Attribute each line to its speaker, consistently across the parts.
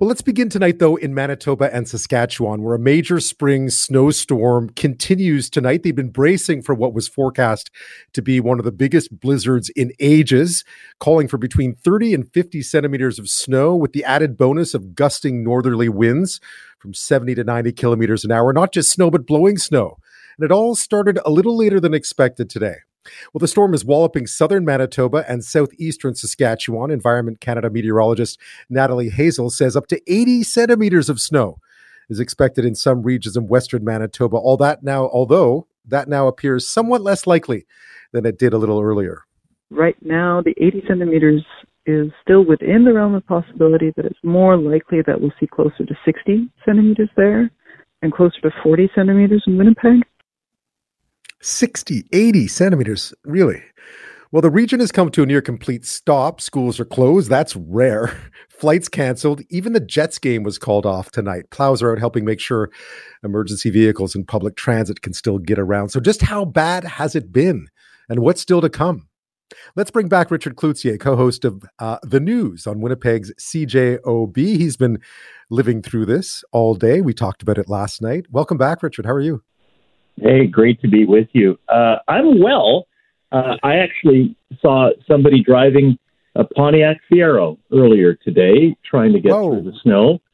Speaker 1: Well, let's begin tonight, though, in Manitoba and Saskatchewan, where a major spring snowstorm continues tonight. They've been bracing for what was forecast to be one of the biggest blizzards in ages, calling for between 30 and 50 centimeters of snow, with the added bonus of gusting northerly winds from 70 to 90 kilometers an hour. Not just snow, but blowing snow. And it all started a little later than expected today. Well, the storm is walloping southern Manitoba and southeastern Saskatchewan. Environment Canada meteorologist Natalie Hasell says up to 80 centimeters of snow is expected in some regions in western Manitoba. All that now, although that now appears somewhat less likely than it did a little earlier.
Speaker 2: Right now, the 80 centimeters is still within the realm of possibility, but it's more likely that we'll see closer to 60 centimeters there and closer to 40 centimeters in Winnipeg.
Speaker 1: 60, 80 centimeters, really. Well, the region has come to a near complete stop. Schools are closed. That's rare. Flights canceled. Even the Jets game was called off tonight. Plows are out helping make sure emergency vehicles and public transit can still get around. So, just how bad has it been? And what's still to come? Let's bring back Richard Cloutier, co host of uh, The News on Winnipeg's CJOB. He's been living through this all day. We talked about it last night. Welcome back, Richard. How are you?
Speaker 3: Hey, great to be with you. Uh, I'm well. Uh, I actually saw somebody driving a Pontiac Fiero earlier today, trying to get Whoa. through the snow.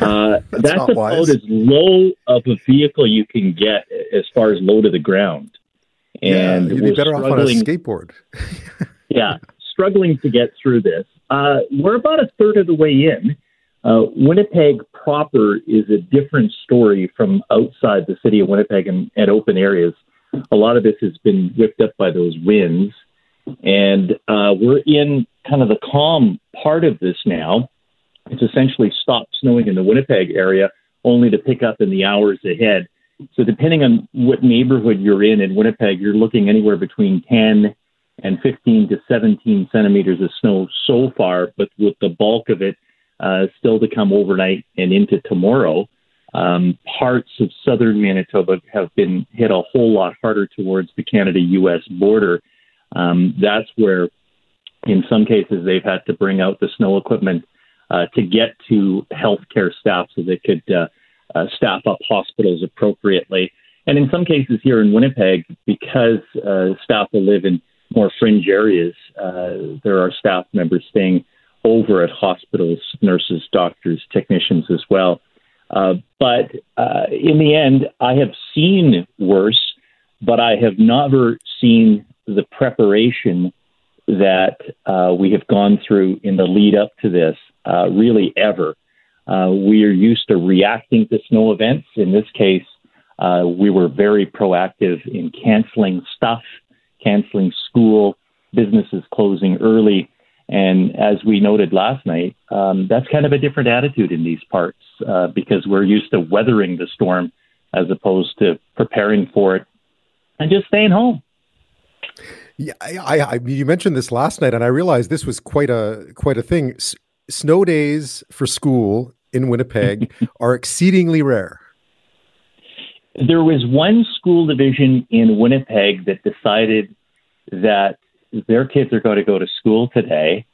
Speaker 3: Uh, that's, that's about as low of a vehicle you can get as far as low to the ground.
Speaker 1: And yeah, you'd be better off on a skateboard.
Speaker 3: yeah, struggling to get through this. Uh, we're about a third of the way in. Uh, Winnipeg proper is a different story from outside the city of Winnipeg and, and open areas. A lot of this has been whipped up by those winds, and uh, we're in kind of the calm part of this now. It's essentially stopped snowing in the Winnipeg area, only to pick up in the hours ahead. So, depending on what neighborhood you're in in Winnipeg, you're looking anywhere between 10 and 15 to 17 centimeters of snow so far, but with the bulk of it uh, still to come overnight and into tomorrow. Um, parts of southern Manitoba have been hit a whole lot harder towards the Canada US border. Um, that's where, in some cases, they've had to bring out the snow equipment uh, to get to healthcare staff so they could uh, uh, staff up hospitals appropriately. And in some cases here in Winnipeg, because uh, staff will live in more fringe areas, uh, there are staff members staying over at hospitals, nurses, doctors, technicians as well. Uh, but uh, in the end, I have seen worse, but I have never seen the preparation that uh, we have gone through in the lead up to this, uh, really ever. Uh, we are used to reacting to snow events. In this case, uh, we were very proactive in canceling stuff, canceling school, businesses closing early. And as we noted last night, um, that's kind of a different attitude in these parts uh, because we're used to weathering the storm as opposed to preparing for it and just staying home.
Speaker 1: Yeah, I, I, you mentioned this last night, and I realized this was quite a quite a thing. S- snow days for school in Winnipeg are exceedingly rare.
Speaker 3: There was one school division in Winnipeg that decided that their kids are going to go to school today,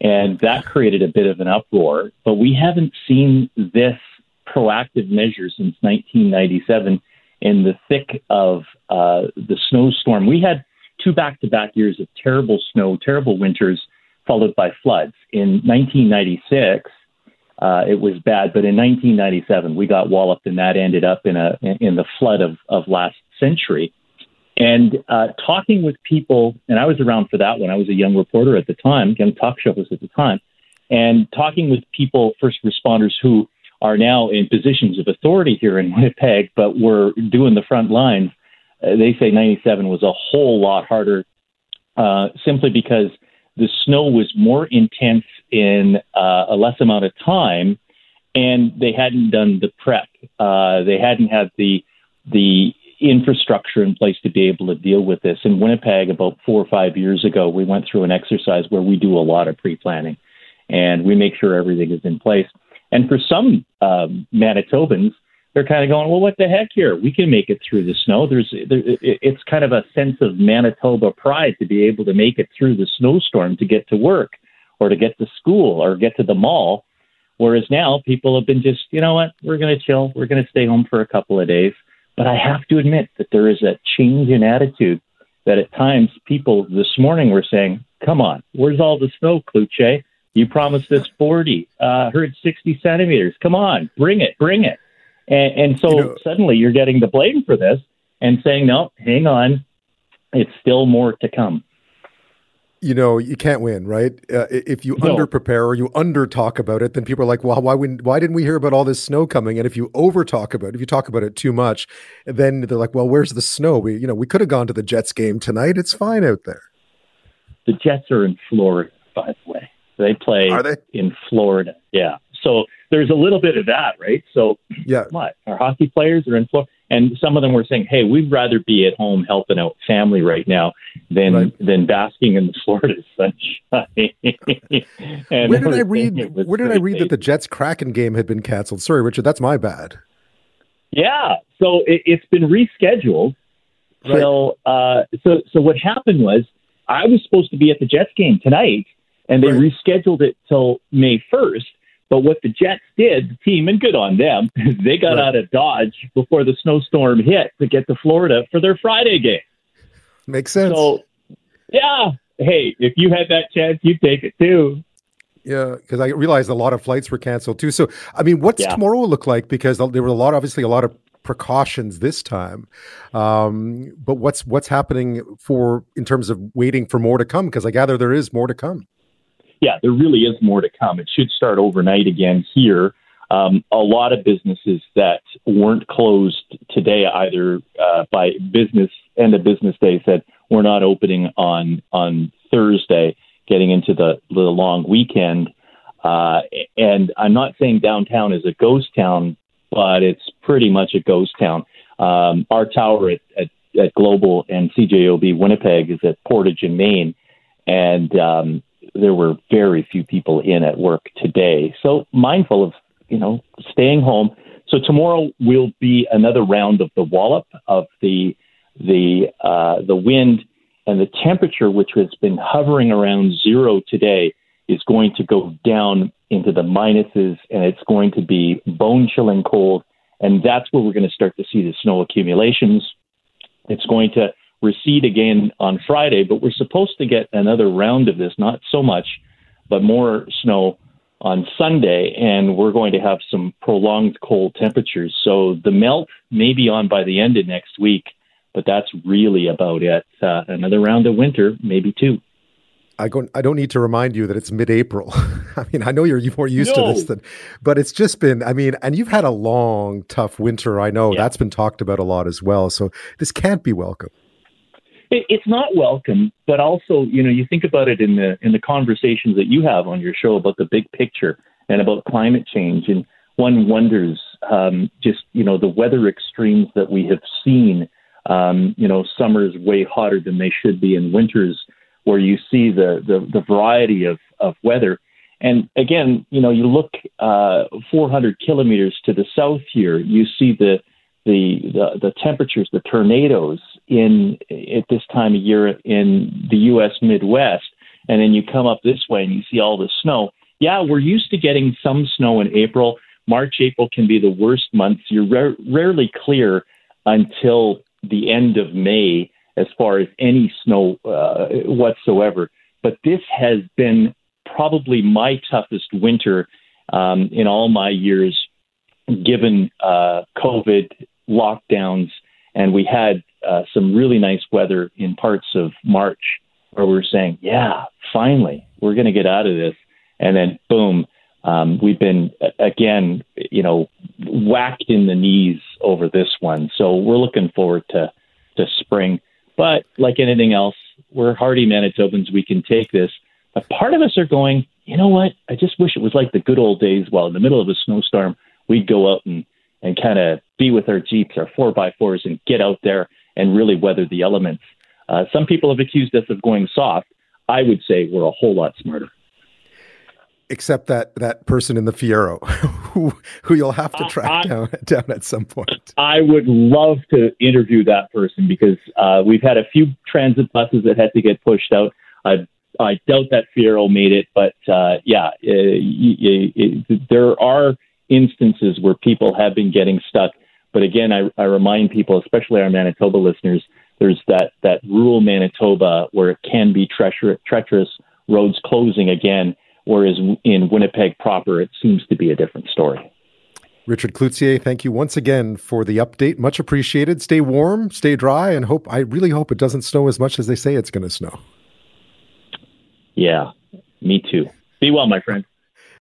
Speaker 3: and that created a bit of an uproar. But we haven't seen this proactive measure since 1997 in the thick of uh, the snowstorm. We had two back to back years of terrible snow, terrible winters, followed by floods. In 1996, uh, it was bad, but in 1997 we got walloped, and that ended up in a in the flood of, of last century. And uh, talking with people, and I was around for that when I was a young reporter at the time, young talk show host at the time, and talking with people, first responders who are now in positions of authority here in Winnipeg, but were doing the front lines. Uh, they say 97 was a whole lot harder uh, simply because the snow was more intense in uh, a less amount of time, and they hadn't done the prep. Uh, they hadn't had the the infrastructure in place to be able to deal with this. In Winnipeg, about four or five years ago, we went through an exercise where we do a lot of pre planning and we make sure everything is in place. And for some um, Manitobans, they're kind of going, well, what the heck here? We can make it through the snow. There's, there, it's kind of a sense of Manitoba pride to be able to make it through the snowstorm to get to work or to get to school or get to the mall Whereas now people have been just, you know what, we're going to chill. We're going to stay home for a couple of days. But I have to admit that there is a change in attitude that at times people this morning were saying, come on, where's all the snow, Cloutier? You promised us 40, uh, heard 60 centimeters. Come on, bring it, bring it. And, and so you know, suddenly you're getting the blame for this and saying, no, hang on, it's still more to come
Speaker 1: you know you can't win right? Uh, if you no. under prepare or you under talk about it then people are like well why why didn't we hear about all this snow coming? And if you over talk about it if you talk about it too much then they're like well where's the snow? We you know we could have gone to the jets game tonight. It's fine out there.
Speaker 3: The jets are in florida by the way. They play
Speaker 1: are they?
Speaker 3: in florida. Yeah. So there's a little bit of that right? So
Speaker 1: yeah.
Speaker 3: what? Our hockey players are in florida and some of them were saying, "Hey, we'd rather be at home helping out family right now than right. than basking in the Florida sunshine."
Speaker 1: where did I read? Where did I read that the Jets Kraken game had been canceled? Sorry, Richard, that's my bad.
Speaker 3: Yeah, so it, has been rescheduled. Right. So, uh, so, so what happened was I was supposed to be at the Jets game tonight, and they right. rescheduled it till May first. But what the Jets did, the team, and good on them, they got right. out of Dodge before the snowstorm hit to get to Florida for their Friday game.
Speaker 1: Makes sense.
Speaker 3: So, yeah, hey, if you had that chance, you'd take it too.
Speaker 1: Yeah, because I realized a lot of flights were canceled too. So, I mean, what's yeah. tomorrow look like? Because there were a lot, obviously, a lot of precautions this time. Um, but what's what's happening for in terms of waiting for more to come? Because I gather there is more to come
Speaker 3: yeah, there really is more to come. It should start overnight again here. Um, a lot of businesses that weren't closed today, either uh, by business end of business day, said we're not opening on on Thursday, getting into the the long weekend. Uh, and I'm not saying downtown is a ghost town, but it's pretty much a ghost town. Um, our tower at, at, at Global and CJOB Winnipeg is at Portage and Main, and um, there were very few people in at work today. So mindful of, you know, staying home. So tomorrow will be another round of the wallop of the the uh, the wind and the temperature, which has been hovering around zero today, is going to go down into the minuses, and it's going to be bone chilling cold. And that's where we're going to start to see the snow accumulations. It's going to recede again on Friday, but we're supposed to get another round of this, not so much, but more snow on Sunday, and we're going to have some prolonged cold temperatures. So the melt may be on by the end of next week, but that's really about it. Uh, another round of winter, maybe two.
Speaker 1: I, go, I don't need to remind you that it's mid-April. I mean, I know you're more used no. to this than, but it's just been. I mean, and you've had a long, tough winter. I know yeah. that's been talked about a lot as well. So this can't be welcome
Speaker 3: it's not welcome, but also, you know, you think about it in the in the conversations that you have on your show about the big picture and about climate change, and one wonders um, just you know the weather extremes that we have seen. Um, you know, summers way hotter than they should be, and winters where you see the the, the variety of of weather. And again, you know, you look uh, 400 kilometers to the south here, you see the the, the, the temperatures, the tornadoes in at this time of year in the U.S. Midwest, and then you come up this way and you see all the snow. Yeah, we're used to getting some snow in April. March, April can be the worst months. You're ra- rarely clear until the end of May as far as any snow uh, whatsoever. But this has been probably my toughest winter um, in all my years, given uh, COVID lockdowns, and we had uh, some really nice weather in parts of March where we are saying, yeah, finally, we're going to get out of this. And then, boom, um, we've been, again, you know, whacked in the knees over this one. So we're looking forward to, to spring. But like anything else, we're hardy Manitobans. We can take this. But part of us are going, you know what? I just wish it was like the good old days while in the middle of a snowstorm, we'd go out and and kind of be with our Jeeps, our four by fours, and get out there and really weather the elements. Uh, some people have accused us of going soft. I would say we're a whole lot smarter.
Speaker 1: Except that that person in the Fiero, who who you'll have to track I, down down at some point.
Speaker 3: I would love to interview that person because uh, we've had a few transit buses that had to get pushed out. I've I doubt that Fiero made it, but uh, yeah, uh, there are instances where people have been getting stuck. But again, I, I remind people, especially our Manitoba listeners, there's that, that rural Manitoba where it can be treacherous, treacherous roads closing again, whereas in Winnipeg proper, it seems to be a different story.
Speaker 1: Richard Cloutier, thank you once again for the update. Much appreciated. Stay warm, stay dry, and hope I really hope it doesn't snow as much as they say it's going to snow.
Speaker 3: Yeah, me too. Be well, my friend.